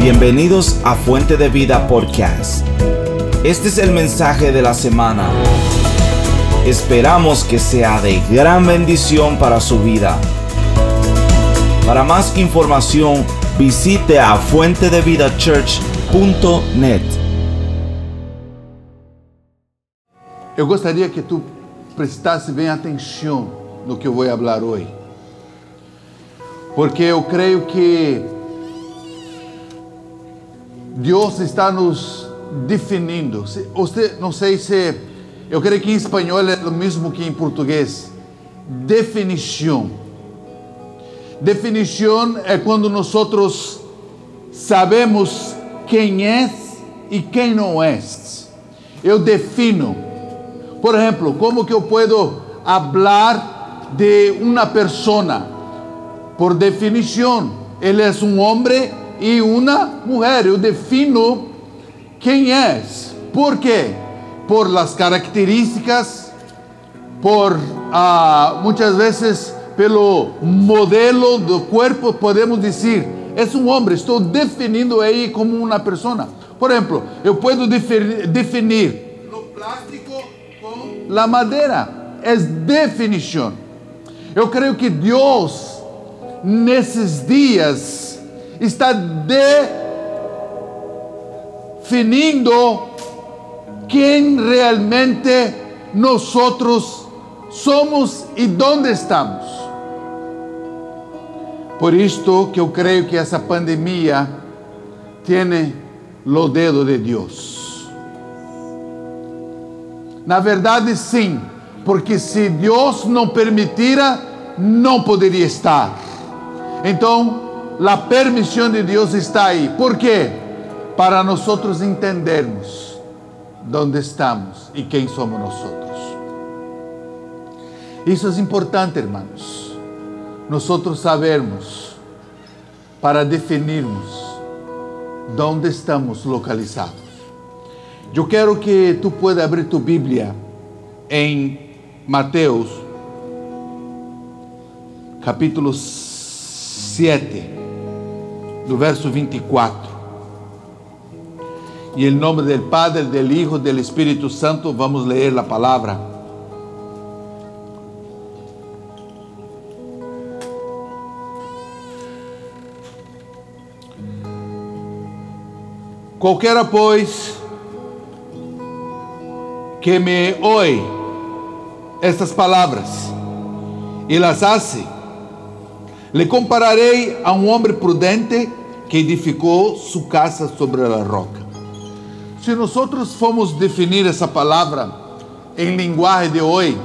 Bienvenidos a Fuente de Vida Podcast. Este es el mensaje de la semana. Esperamos que sea de gran bendición para su vida. Para más información, visite a fuentedevidachurch.net. Eu gostaria que tu prestasse bem atenção no que eu vou falar hoje. Porque eu creio que Deus está nos definindo. Você, não sei se. Eu creio que em espanhol é o mesmo que em português. Definição. Definição é quando nós sabemos quem é e quem não é. Eu defino. Por exemplo, como que eu posso falar de uma pessoa? Por definição, ele é um homem e uma mulher. Eu defino quem é. Por quê? Por las características, por ah, muitas vezes pelo modelo do corpo, podemos dizer, é um homem, estou definindo ele como uma pessoa. Por exemplo, eu posso definir, definir o plástico com a madeira, é definição. Eu creio que Deus, nesses dias, está definindo quem realmente nós somos e onde estamos. Por isto que eu creio que essa pandemia tem o dedo de Deus. Na verdade, sim, porque se Deus não permitira, não poderia estar. Então, a permissão de Deus está aí. Por quê? Para nós entendermos onde estamos e quem somos nós. Isso é importante, irmãos. Nós sabermos para definirmos onde estamos localizados. Eu quero que tu puedas abrir tu Bíblia em Mateus, capítulo 7, do verso 24. E em nome do Padre, do Hijo, do Espírito Santo, vamos ler a palavra. Qualquer, pois, que me oye estas palavras e las hace, le compararei a um homem prudente que edificou sua casa sobre a roca. Se nós formos definir essa palavra em linguagem de hoje,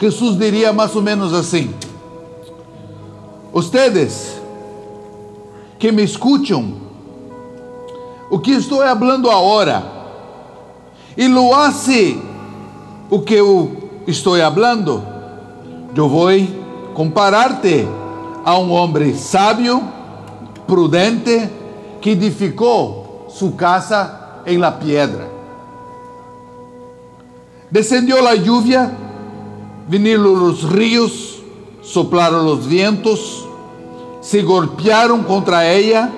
Jesus diria mais ou menos assim: Ustedes que me escutam, o que estou falando agora, e lo hace o que eu estou falando, eu vou comparar-te a um homem sábio, prudente, que edificou sua casa em la piedra. Descendió la lluvia, vinieron los ríos, soplaron los vientos, se golpearam contra ella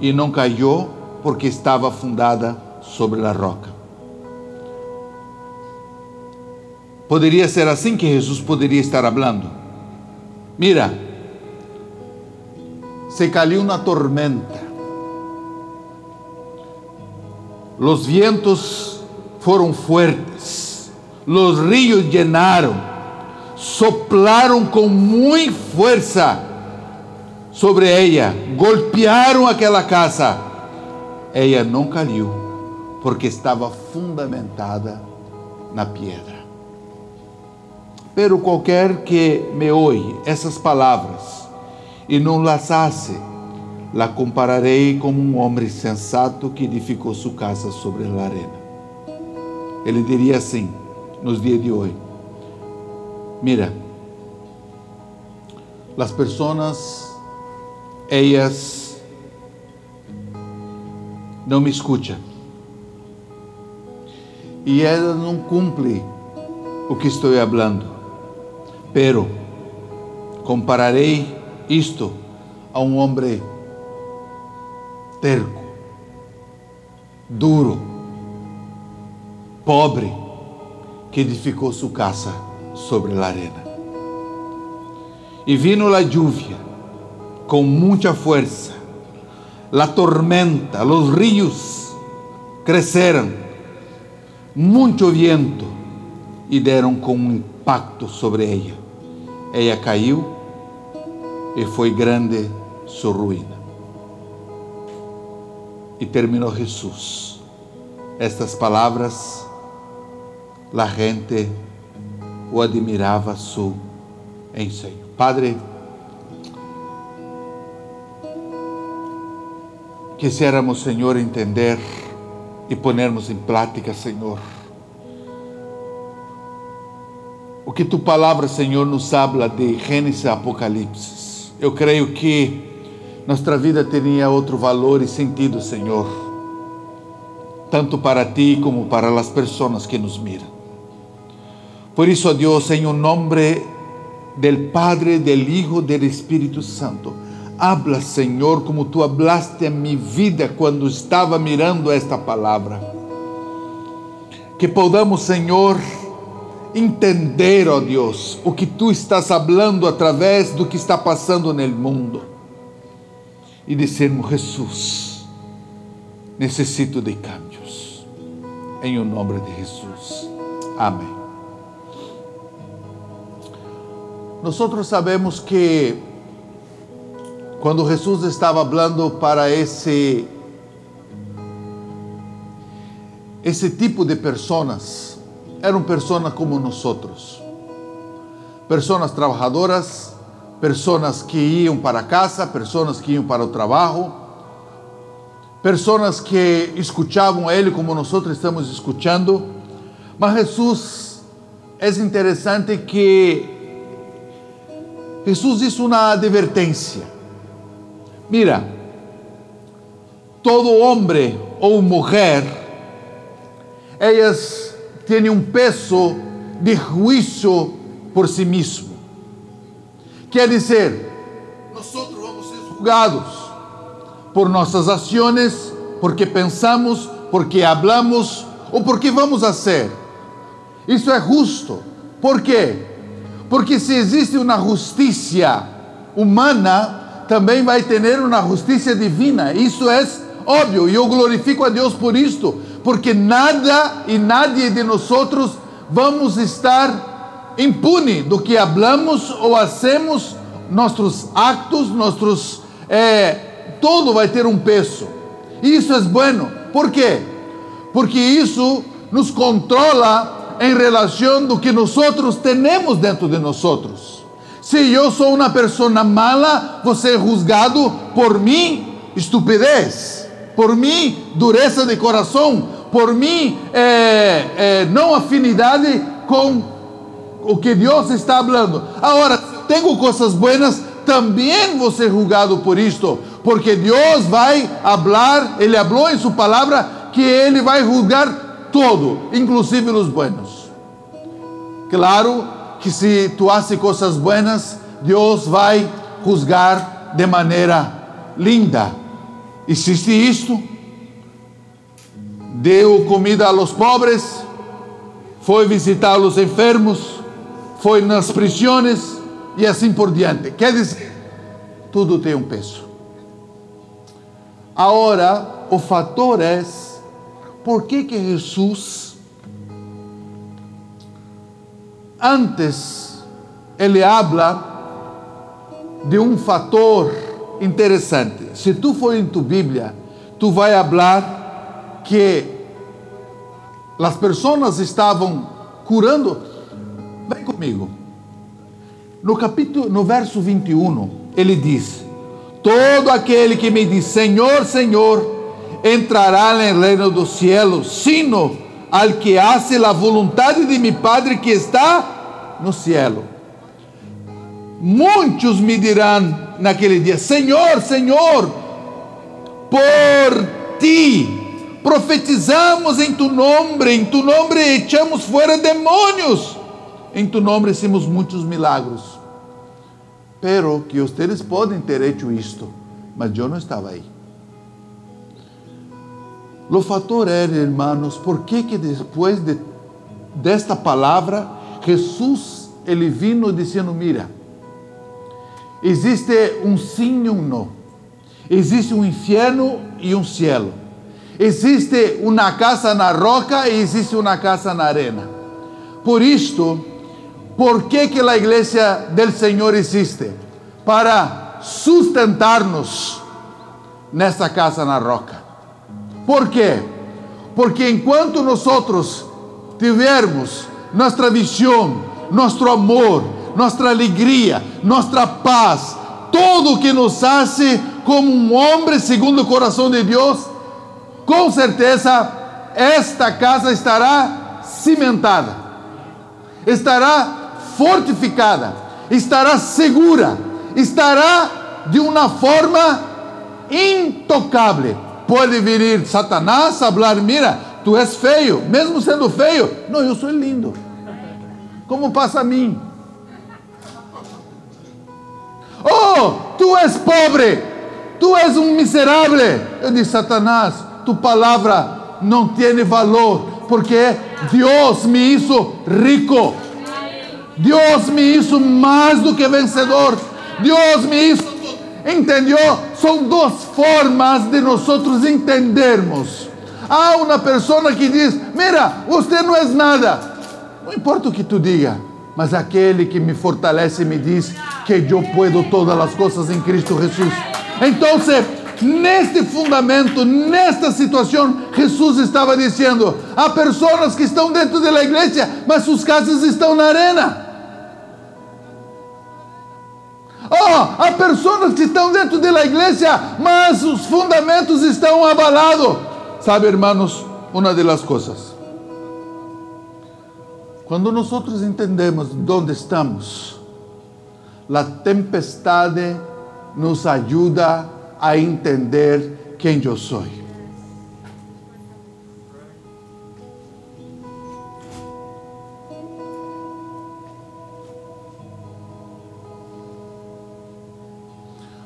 e não caiu porque estava fundada sobre a roca. Poderia ser assim que Jesus poderia estar falando. Mira, se caiu uma tormenta. Los vientos foram fuertes, los ríos llenaram, soplaram com muita força sobre ella, golpearam aquela casa. Ela não caiu, porque estava fundamentada na pedra. Pero qualquer que me oye essas palavras e não las hace, la compararei como um homem sensato que edificou sua casa sobre a arena. Ele diria assim, nos dias de hoje: Mira, as pessoas, elas não me escutam e elas não cumprem o que estou falando. Pero compararei isto a um homem terco, duro, pobre, que edificou sua casa sobre a arena. E vino a lluvia com muita força, a tormenta, os rios cresceram, muito viento e deram com um impacto sobre ela. Ela caiu e foi grande sua ruína. E terminou Jesus. Estas palavras, a gente o admirava su enseño. Padre, quisiéramos, Senhor, entender e ponermos em prática, Senhor, o que tu palavra, Senhor, nos habla de Gênesis e Apocalipse. Eu creio que nossa vida teria outro valor e sentido, Senhor, tanto para ti como para as pessoas que nos miram. Por isso, Deus, em nome del Padre, del Hijo, del Espírito Santo, habla, Senhor, como tu hablaste a minha vida quando estava mirando esta palavra. Que podamos, Senhor, entender, ó Deus, o que tu estás falando através do que está passando no mundo. E dizermos, Jesus, necessito de cambios. Em o nome de Jesus. Amém. Nós sabemos que quando Jesus estava falando para esse esse tipo de pessoas, eram pessoas como nós, pessoas trabalhadoras, pessoas que iam para casa, pessoas que iam para o trabalho, pessoas que escutavam a Ele como nós estamos escutando. Mas Jesus é interessante que Jesús hizo una advertencia. Mira, todo hombre ou mulher, elas têm um peso de juízo por si mesmo. Quer dizer, nós vamos ser julgados por nossas ações, porque pensamos, porque hablamos ou porque vamos a ser. Isso é justo. Por quê? Porque se existe uma justiça humana, também vai ter uma justiça divina. Isso é óbvio. E eu glorifico a Deus por isto, porque nada e nadie de nós vamos estar impune do que hablamos ou hacemos, nossos actos, nossos é, todo vai ter um peso. Isso é bueno. Por quê? Porque isso nos controla em relação do que nós temos dentro de nós. Se eu sou uma pessoa mala, você é juzgado por mim, estupidez, por mim, dureza de coração, por mim, é, é, não afinidade com o que Deus está falando. Agora, tenho coisas buenas, também vou ser julgado por isto, porque Deus vai falar, Ele falou em Sua palavra que Ele vai julgar todo, inclusive os buenos. Claro que se tu haces coisas buenas, Deus vai juzgar de maneira linda. Existe isto? Deu comida a los pobres, foi visitar os enfermos, foi nas prisões e assim por diante. Quer dizer, tudo tem um peso. Agora, o fator é por que que Jesus antes ele habla de um fator interessante. Se tu for em tu Bíblia, tu vai falar que as pessoas estavam curando. Vem comigo. No capítulo, no verso 21, ele diz: Todo aquele que me diz Senhor, Senhor, entrará no reino dos cielos, sino al que hace la voluntad de mi Padre que está no cielo. Muitos me dirão naquele dia: Senhor, Senhor, por ti profetizamos em tu nome, em tu nome echamos fora demônios, em tu nome hicimos muitos milagros. Pero que vocês podem ter hecho isto, mas eu não estava aí. O fator era, hermanos, por que que depois de, desta palavra, Jesus, ele vino dizendo, mira, existe um sim e um não. Existe um inferno e um cielo. Existe uma casa na roca e existe uma casa na arena. Por isto, por que que a igreja del Senhor existe? Para sustentar-nos nessa casa na roca. Por quê? Porque enquanto nós tivermos nossa visão, nosso amor, nossa alegria, nossa paz, tudo que nos hace como um homem segundo o coração de Deus, com certeza esta casa estará cimentada, estará fortificada, estará segura, estará de uma forma intocável. Pode vir Satanás falar: mira, tu és feio, mesmo sendo feio. Não, eu sou lindo. Como passa a mim? Oh, tu és pobre, tu és um miserável. Eu disse: Satanás, tu palavra não tem valor, porque Deus me hizo rico. Deus me hizo mais do que vencedor. Deus me hizo Entendeu? São duas formas de nós entendermos. Há uma pessoa que diz: Mira, você não é nada. Não importa o que tu diga, mas aquele que me fortalece me diz que eu puedo todas as coisas em Cristo Jesus. Então, neste fundamento, nesta situação, Jesus estava dizendo: há pessoas que estão dentro da igreja, mas suas casas estão na arena. Oh, há pessoas que estão dentro da igreja, mas os fundamentos estão abalados. Sabe, irmãos, uma das coisas. Quando nós entendemos onde estamos, a tempestade nos ajuda a entender quem eu sou.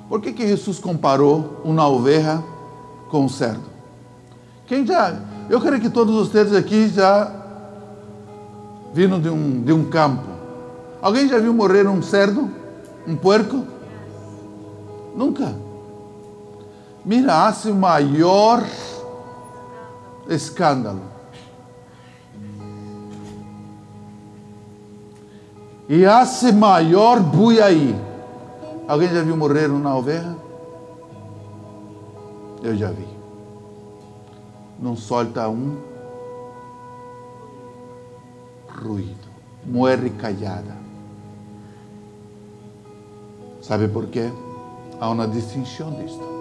Por que, que Jesus comparou uma oveja com um cerdo? Quem já. Eu creio que todos vocês aqui já viram de um, de um campo. Alguém já viu morrer um cerdo? Um porco? Nunca. Mira, hace maior escândalo. E hace maior buiaí. Alguém já viu morrer uma ovelha? Eu já vi. Não solta um ruído. Morre callada. Sabe por quê? Há uma distinção disto.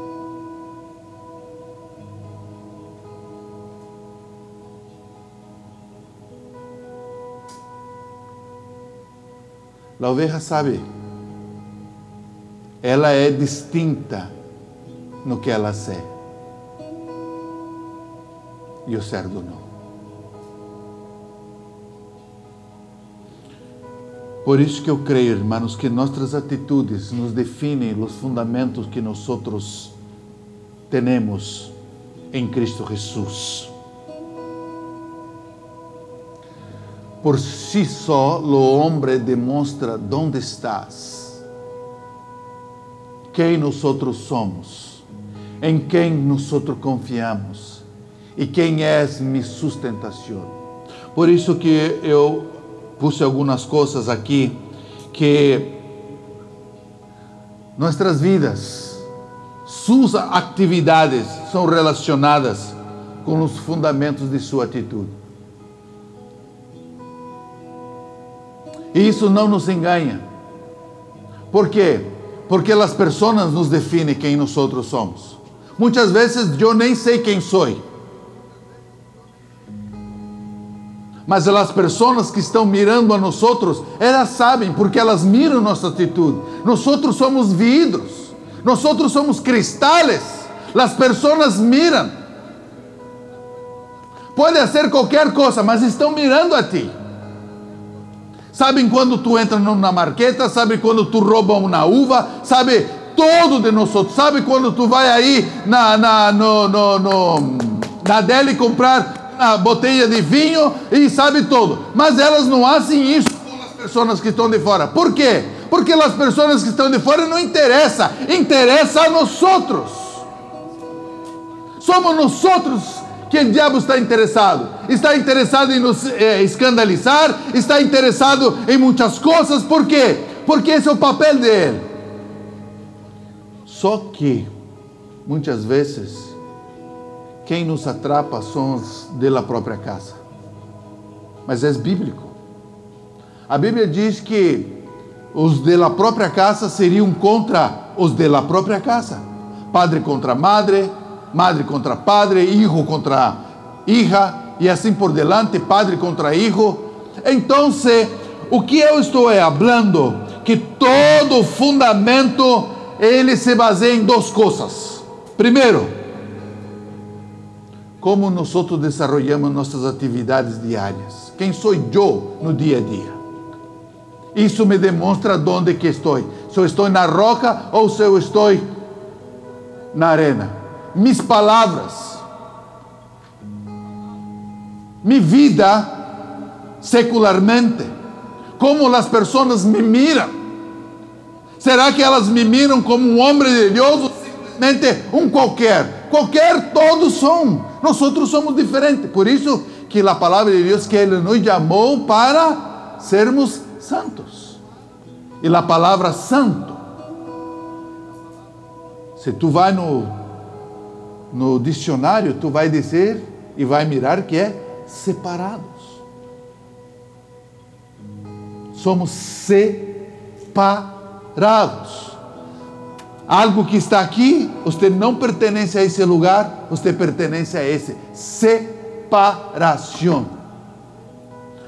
A oveja sabe ela é distinta no que ela é. E o cerdo não. Por isso que eu creio, irmãos, que nossas atitudes nos definem os fundamentos que nós temos em Cristo Jesus. Por si só, o homem demonstra onde estás quem nós somos, em quem nós confiamos e quem é minha sustentação. Por isso que eu puse algumas coisas aqui que nossas vidas, suas atividades são relacionadas com os fundamentos de sua atitude. E isso não nos engana. Por quê? porque as pessoas nos definem quem nós somos. Muitas vezes eu nem sei quem sou. Mas as pessoas que estão mirando a nós, elas sabem, porque elas miram nossa atitude. Nós somos vidros, nós somos cristales. As pessoas miram. Pode ser qualquer coisa, mas estão mirando a ti. Sabem quando tu entra numa marqueta, sabe quando tu rouba uma uva, sabe todo de nós. Sabe quando tu vai aí na, na, no, no, no, na dela e comprar uma botella de vinho e sabe tudo. Mas elas não fazem isso com as pessoas que estão de fora. Por quê? Porque as pessoas que estão de fora não interessa, interessa a nós outros. Somos nós outros que o diabo está interessado. Está interessado em nos eh, escandalizar, está interessado em muitas coisas. Por quê? Porque esse é o papel dele. Só que, muitas vezes, quem nos atrapa são os da própria casa. Mas é bíblico. A Bíblia diz que os da própria casa seriam contra os da própria casa. Padre contra madre, madre contra padre, hijo contra hija, e assim por delante, padre contra hijo. Então, o que eu estou falando? Que todo fundamento ele se baseia em duas coisas. Primeiro, como nós desenvolvemos nossas atividades diárias. Quem sou eu no dia a dia? Isso me demonstra onde que estou. Se eu estou na roca ou se eu estou na arena. Mis palavras, minha vida secularmente, como as pessoas me miram. Será que elas me miram como um homem de Deus ou simplesmente um qualquer? Qualquer todos são. Nós outros somos diferentes. Por isso que a palavra de Deus que Ele nos chamou para sermos santos. E a palavra santo, se tu vai no, no dicionário, tu vai dizer e vai mirar que é separados. Somos separados. Algo que está aqui, você não pertence a esse lugar, você pertence a esse. Separação.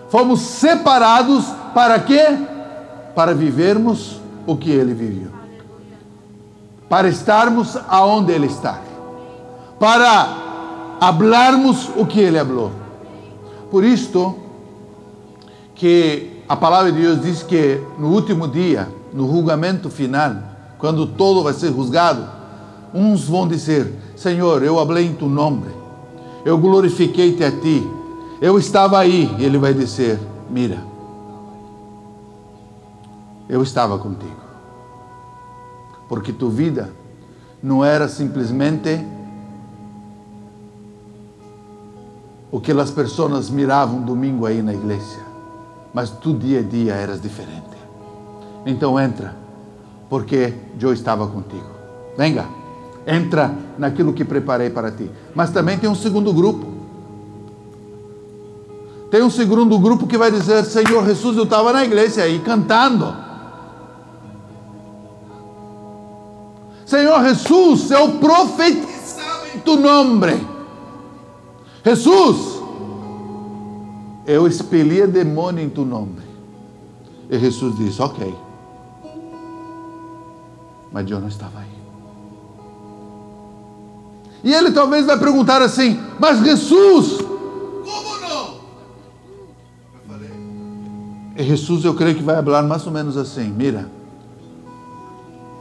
Fomos separados para quê? Para vivermos o que ele viveu. Para estarmos aonde ele está. Para hablarmos o que ele falou. Por isto que a palavra de Deus diz que no último dia no julgamento final, quando todo vai ser juzgado, uns vão dizer: Senhor, eu falei em tu nome, eu glorifiquei-te a ti, eu estava aí. E ele vai dizer: Mira, eu estava contigo, porque tua vida não era simplesmente o que as pessoas miravam domingo aí na igreja, mas tu dia a dia eras diferente. Então entra, porque eu estava contigo. Venga, entra naquilo que preparei para ti. Mas também tem um segundo grupo. Tem um segundo grupo que vai dizer: Senhor Jesus, eu estava na igreja aí cantando. Senhor Jesus, eu profetizava em tu nome. Jesus, eu expelia demônio em tu nome. E Jesus disse: Ok mas eu não estava aí. E ele talvez vai perguntar assim: Mas Jesus, como não? Eu falei. E Jesus, eu creio que vai falar mais ou menos assim: Mira,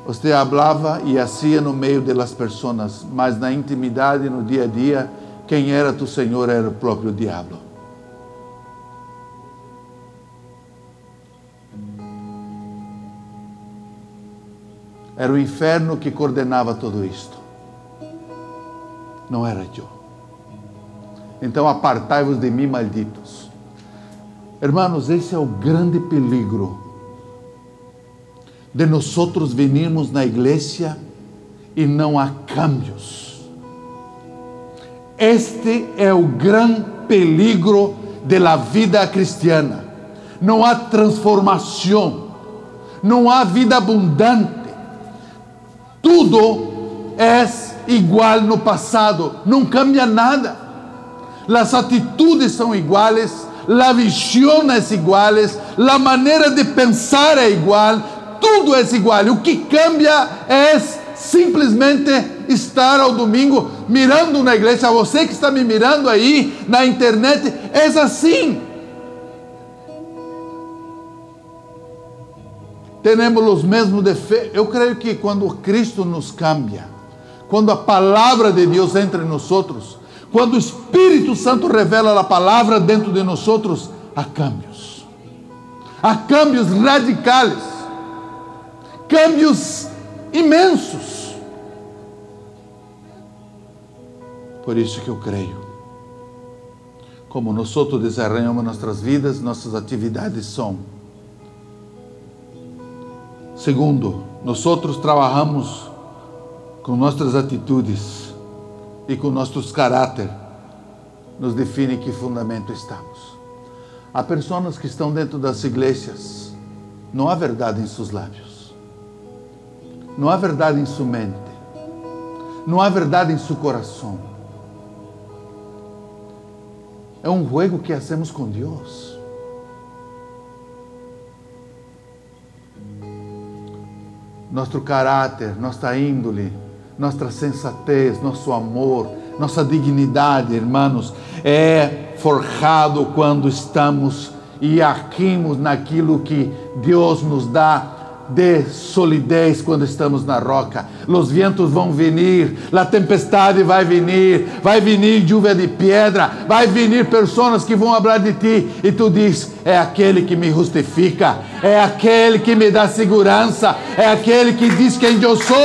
você falava e hacía no meio das pessoas, mas na intimidade, no dia a dia, quem era tu Senhor era o próprio diabo. Era o inferno que coordenava tudo isto. Não era eu. Então apartai-vos de mim, malditos. Hermanos, esse é o grande peligro de nós outros virmos na igreja e não há cambios. Este é o grande peligro da vida cristiana. Não há transformação, não há vida abundante tudo é igual no passado, não cambia nada. As atitudes são iguais, a visão é igual, a maneira de pensar é igual, tudo é igual. O que cambia é simplesmente estar ao domingo mirando na igreja. Você que está me mirando aí na internet, é assim. temos os mesmos defeitos. Eu creio que quando Cristo nos cambia, quando a palavra de Deus entra em nós, Quando o Espírito Santo revela a palavra dentro de nós, há cambios. Há cambios radicais. Cambios imensos. Por isso que eu creio. Como nós desarranhamos nossas vidas, nossas atividades são. Segundo, nós trabalhamos com nossas atitudes e com nossos caráter, nos define que fundamento estamos. Há pessoas que estão dentro das igrejas, não há verdade em seus lábios, não há verdade em sua mente, não há verdade em seu coração. É um juego que hacemos com Deus. Nosso caráter, nossa índole, nossa sensatez, nosso amor, nossa dignidade, irmãos, é forjado quando estamos e agimos naquilo que Deus nos dá de solidez quando estamos na roca. Os ventos vão vir, a tempestade vai vir, vai vir chuva de pedra, vai vir pessoas que vão falar de ti e tu diz: é aquele que me justifica, é aquele que me dá segurança, é aquele que diz quem eu sou.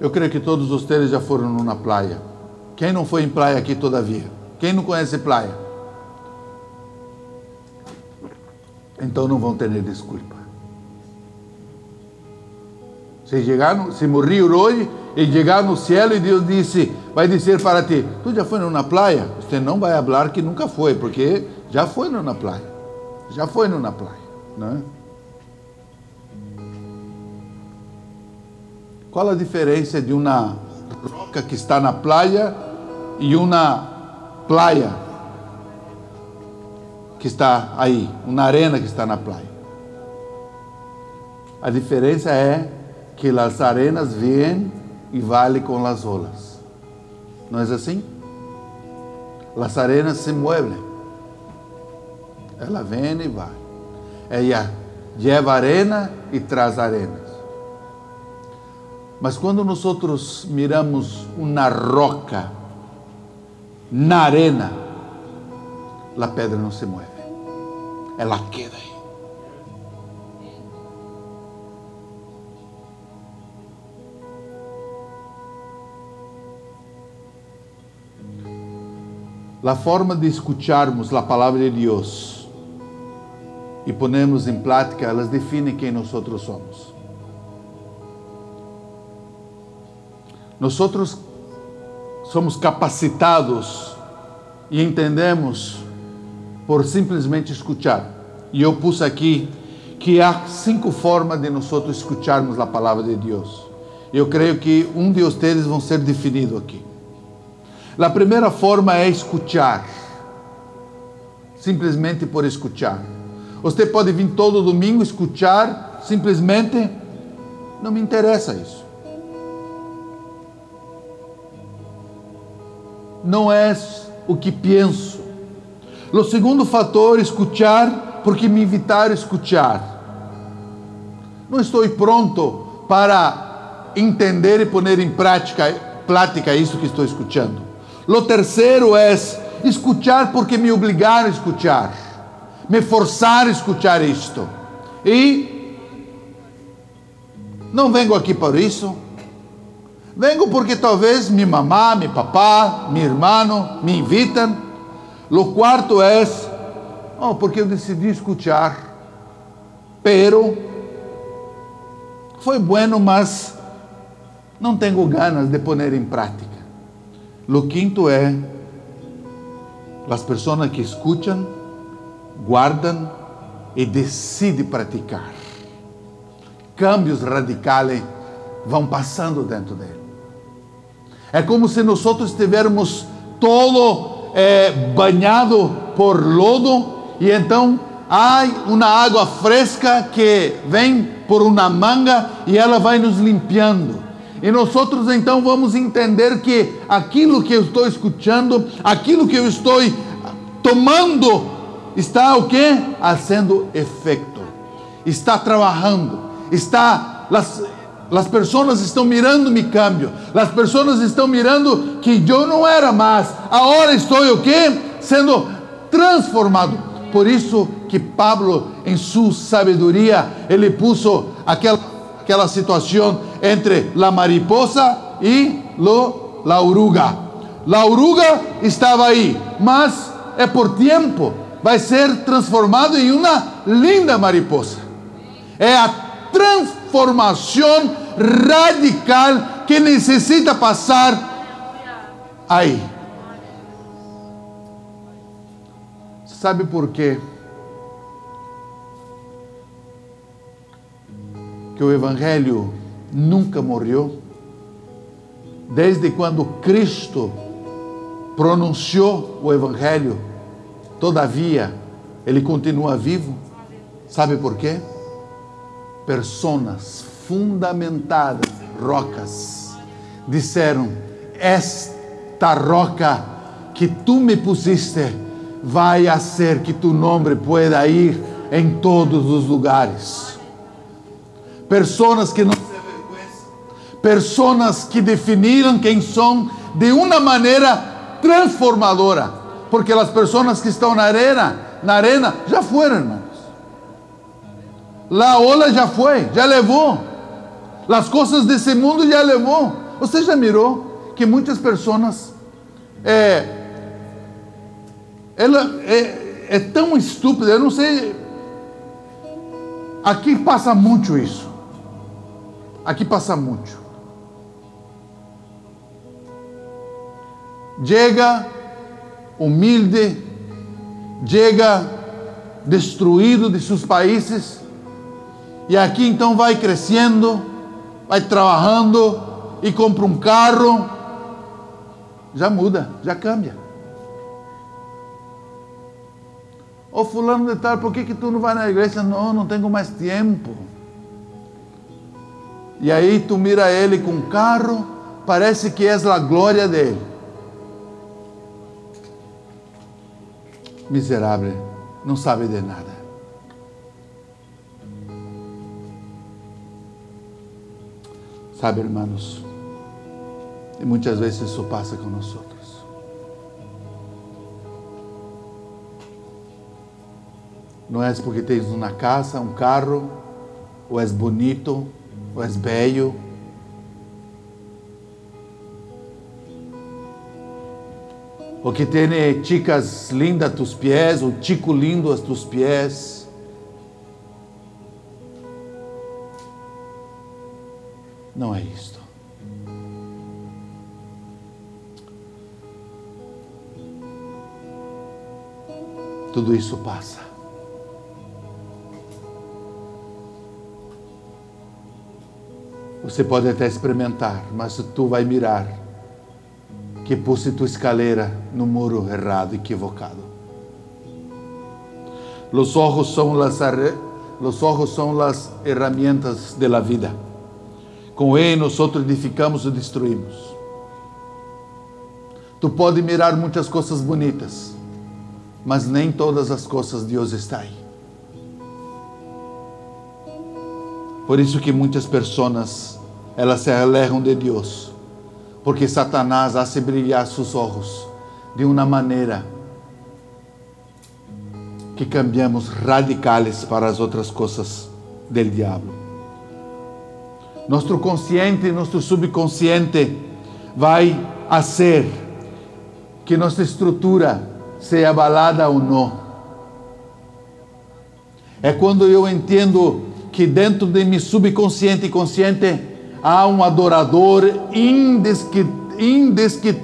Eu creio que todos vocês já foram numa praia. Quem não foi em praia aqui todavia? Quem não conhece praia? Então não vão ter desculpa. Se chegar, no, se morrer hoje e chegar no céu e Deus disse, vai dizer para ti, tu já foi numa praia? Você não vai falar que nunca foi, porque já foi numa praia. Já foi numa praia, né? Qual a diferença de uma roca que está na praia e uma praia que está aí, uma arena que está na praia? A diferença é que as arenas vêm e valem com as olas. Não é assim? As arenas se movem. Ela vem e vai. Ela leva arena e traz arena. Mas quando nós miramos uma roca na arena, a pedra não se move, ela queda aí. A forma de escucharmos a palavra de Deus e ponemos em prática, elas definem quem nós somos. Nós somos capacitados e entendemos por simplesmente escutar. E eu pus aqui que há cinco formas de nós escutarmos a palavra de Deus. Eu creio que um de vocês vão ser definido aqui. A primeira forma é escutar, simplesmente por escutar. Você pode vir todo domingo escutar, simplesmente não me interessa isso. Não é o que penso. O segundo fator, escutar, porque me invitaram a escutar. Não estou pronto para entender e pôr em prática, prática isso que estou escutando. O terceiro é escutar porque me obrigaram a escutar, me forçaram a escutar isto. E não venho aqui por isso Vengo porque talvez mi mamá, mi papá, mi hermano me invitam. Lo quarto é, oh, porque eu decidi escutar. Pero foi bueno, mas não tenho ganas de pôr em prática. Lo quinto é as pessoas que escutam, guardam e decidem praticar. Cambios radicais vão passando dentro dele. É como se nós estivéssemos todo eh, banhado por lodo e então há uma água fresca que vem por uma manga e ela vai nos limpando. E nós então vamos entender que aquilo que eu estou escutando, aquilo que eu estou tomando, está o que? Fazendo efeito. está trabalhando, está las personas estão mirando mi cambio, las personas estão mirando que eu não era mais, agora estou o quê? Sendo transformado. Por isso que Pablo, em sua sabedoria, ele puso aquela, aquela situação entre la mariposa e lo, la oruga. La oruga estava aí, mas é por tempo, vai ser transformado em uma linda mariposa. É a transformação radical que necessita passar aí. Sabe por quê? Que o Evangelho nunca morreu. Desde quando Cristo pronunciou o Evangelho, todavia, ele continua vivo. Sabe por quê? Personas fundamentadas, rocas, disseram: Esta roca que tu me pusiste vai fazer que tu nome pueda ir em todos os lugares. Personas que não se personas que definiram quem são de uma maneira transformadora, porque as pessoas que estão na arena, na arena já foram, irmãos. La ola já foi, já levou. As coisas desse mundo já levou. Você já mirou que muitas pessoas é, ela é, é tão estúpida, eu não sei. Aqui passa muito isso. Aqui passa muito. Chega humilde, chega destruído de seus países, e aqui então vai crescendo, vai trabalhando e compra um carro, já muda, já cambia. Ô fulano de tal, por que, que tu não vai na igreja? Não, não tenho mais tempo. E aí tu mira ele com um carro, parece que és a glória dele. Miserável, não sabe de nada. Sabe, irmãos, e muitas vezes isso passa com nós outros. Não é porque tens uma casa, um carro, ou és bonito, ou és bello. Ou que tem chicas lindas a tus pés, ou chico lindo a tus pés. Não é isto. Tudo isso passa. Você pode até experimentar, mas tu vai mirar que puse tua escalera no muro errado, equivocado. Los ojos son las, los ojos son las herramientas de la vida. Com ele nós edificamos e destruímos. Tu pode mirar muitas coisas bonitas, mas nem todas as coisas Deus está aí. Por isso que muitas pessoas elas se alejam de Deus, porque Satanás hace brilhar seus olhos de uma maneira que cambiamos radicales para as outras coisas del diabo. Nosso consciente nosso subconsciente vai fazer que nossa estrutura seja abalada ou não. É quando eu entendo que dentro de meu subconsciente e consciente há um adorador indescritível. Indescri...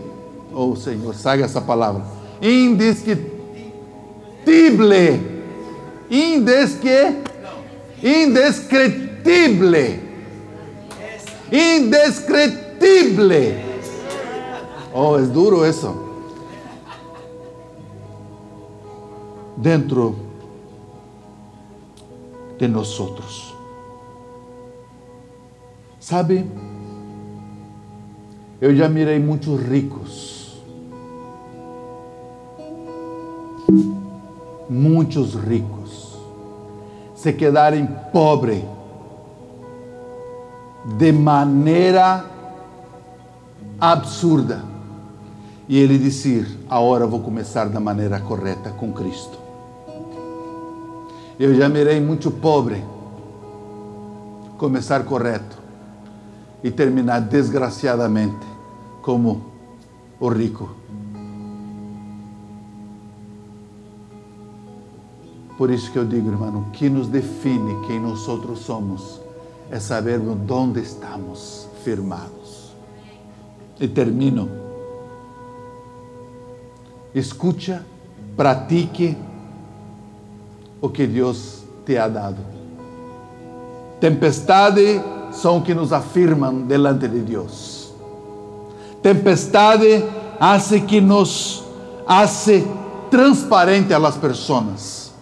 Oh Senhor, sabe essa palavra. Indescritível. Indesque... Indescritível indescriptible. Oh, es duro eso. Dentro de nosotros. Sabe, eu já mirei muitos ricos, muitos ricos, se quedarem pobre de maneira absurda. E ele dizer: agora vou começar da maneira correta com Cristo. Eu já mirei muito pobre começar correto e terminar desgraciadamente como o rico. Por isso que eu digo, irmão, que nos define quem nós outros somos é sabermos onde estamos firmados. E termino. Escute, pratique o que Deus te ha dado. Tempestade são que nos afirmam delante de Deus. Tempestade hace que nos hace transparente a las personas.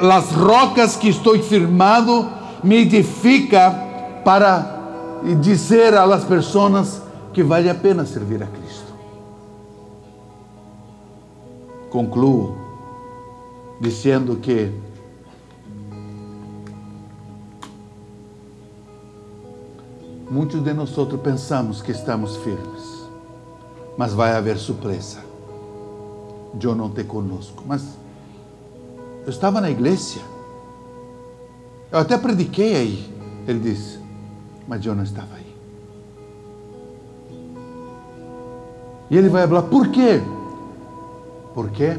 Las rocas que estou firmado me edifica para dizer las pessoas que vale a pena servir a Cristo. Concluo dizendo que muitos de nós pensamos que estamos firmes, mas vai haver surpresa. Eu não te conosco, mas eu estava na igreja, eu até prediquei aí. Ele disse, mas eu não estava aí. E ele vai falar, por quê? Por quê?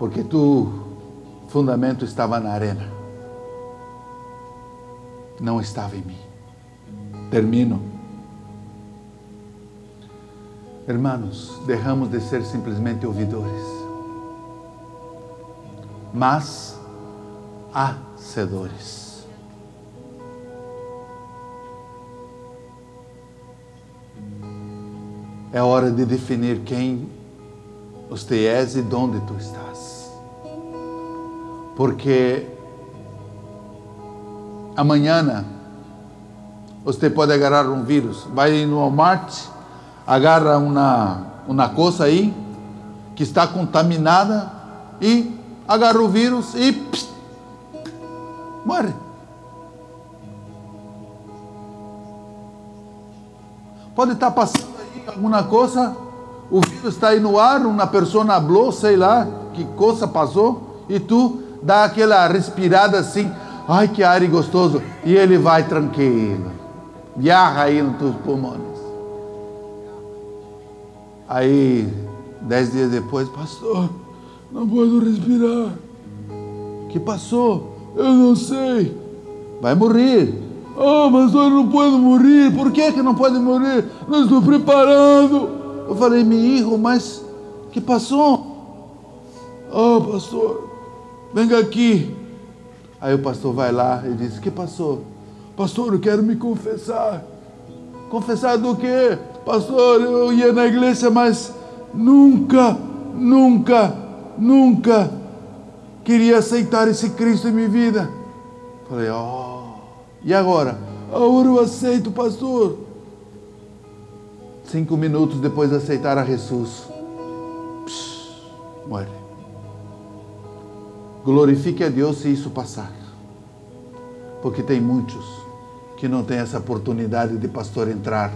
porque tu fundamento estava na arena, não estava em mim. Termino. Hermanos, deixamos de ser simplesmente ouvidores, mas hacedores. É hora de definir quem você és e onde tu estás porque amanhã você pode agarrar um vírus. Vai no Walmart, agarra uma, uma coisa aí que está contaminada e agarra o vírus e pss, Pode estar passando aí alguma coisa, o vírus está aí no ar, uma pessoa falou, sei lá, que coisa passou, e tu dá aquela respirada assim, ai que ar gostoso, e ele vai tranquilo, viaja aí nos teus pulmões. Aí, dez dias depois, pastor, não posso respirar. que passou? Eu não sei. Vai morrer. Ah, oh, pastor, não pode morrer. Por que, que não pode morrer? Não estou preparado. Eu falei, meu filho, mas que passou? Ah, oh, pastor, venga aqui. Aí o pastor vai lá e diz: Que passou? Pastor, eu quero me confessar. Confessar do quê? Pastor, eu ia na igreja, mas nunca, nunca, nunca queria aceitar esse Cristo em minha vida. Falei, ó, oh. e agora? Agora eu aceito, pastor. Cinco minutos depois de aceitar a Jesus, Psh. Glorifique a Deus se isso passar. Porque tem muitos que não têm essa oportunidade de pastor entrar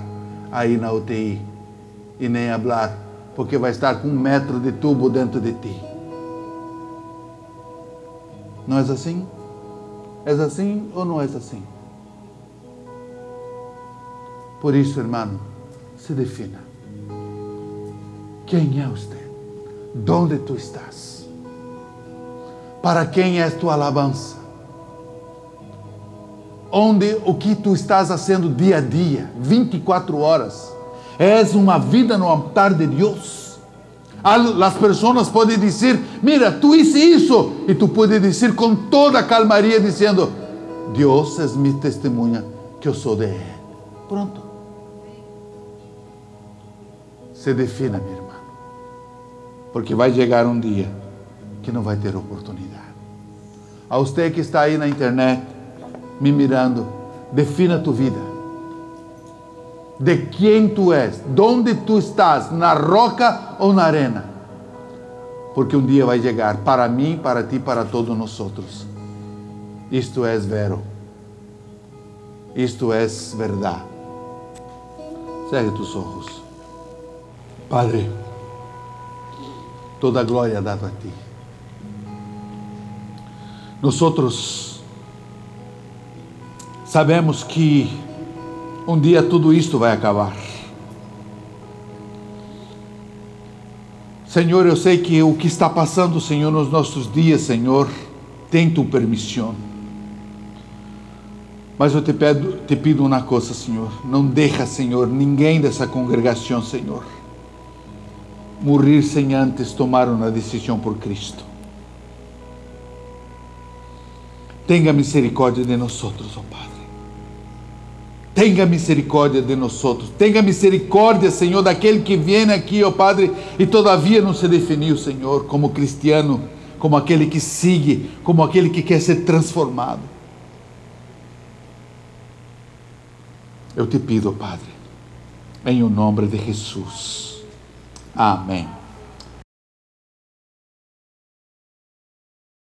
aí na UTI e nem falar, porque vai estar com um metro de tubo dentro de ti. Não é assim? É assim ou não é assim? Por isso, irmão, se defina. Quem é você? Onde tu estás? Para quem és tua alabança? Onde o que tu estás fazendo dia a dia, 24 horas, és uma vida no altar de Deus. As pessoas podem dizer: Mira, tu hice isso, e tu podes dizer com toda a calmaria, dizendo: Deus é minha testemunha que eu sou de Ele. Pronto. Se defina, minha irmã, porque vai chegar um dia que não vai ter oportunidade. A você que está aí na internet me mirando, defina tu vida. De quem tu és, de onde tu estás, na roca ou na arena. porque um dia vai chegar para mim, para ti, para todos nós outros. Isto é vero. Isto é verdade. Segue tus ojos. Padre, toda glória dada a ti. Nós sabemos que um dia tudo isto vai acabar. Senhor, eu sei que o que está passando, Senhor, nos nossos dias, Senhor, tem tua permissão. Mas eu te peço, te pido uma coisa, Senhor. Não deixa, Senhor, ninguém dessa congregação, Senhor, morrer sem antes tomar uma decisão por Cristo. Tenha misericórdia de nós, oh Padre. Tenha misericórdia de nós. Tenha misericórdia, Senhor, daquele que vem aqui, ó Padre, e todavia não se definiu, Senhor, como cristiano, como aquele que sigue, como aquele que quer ser transformado. Eu te pido, Padre, em o nome de Jesus. Amém.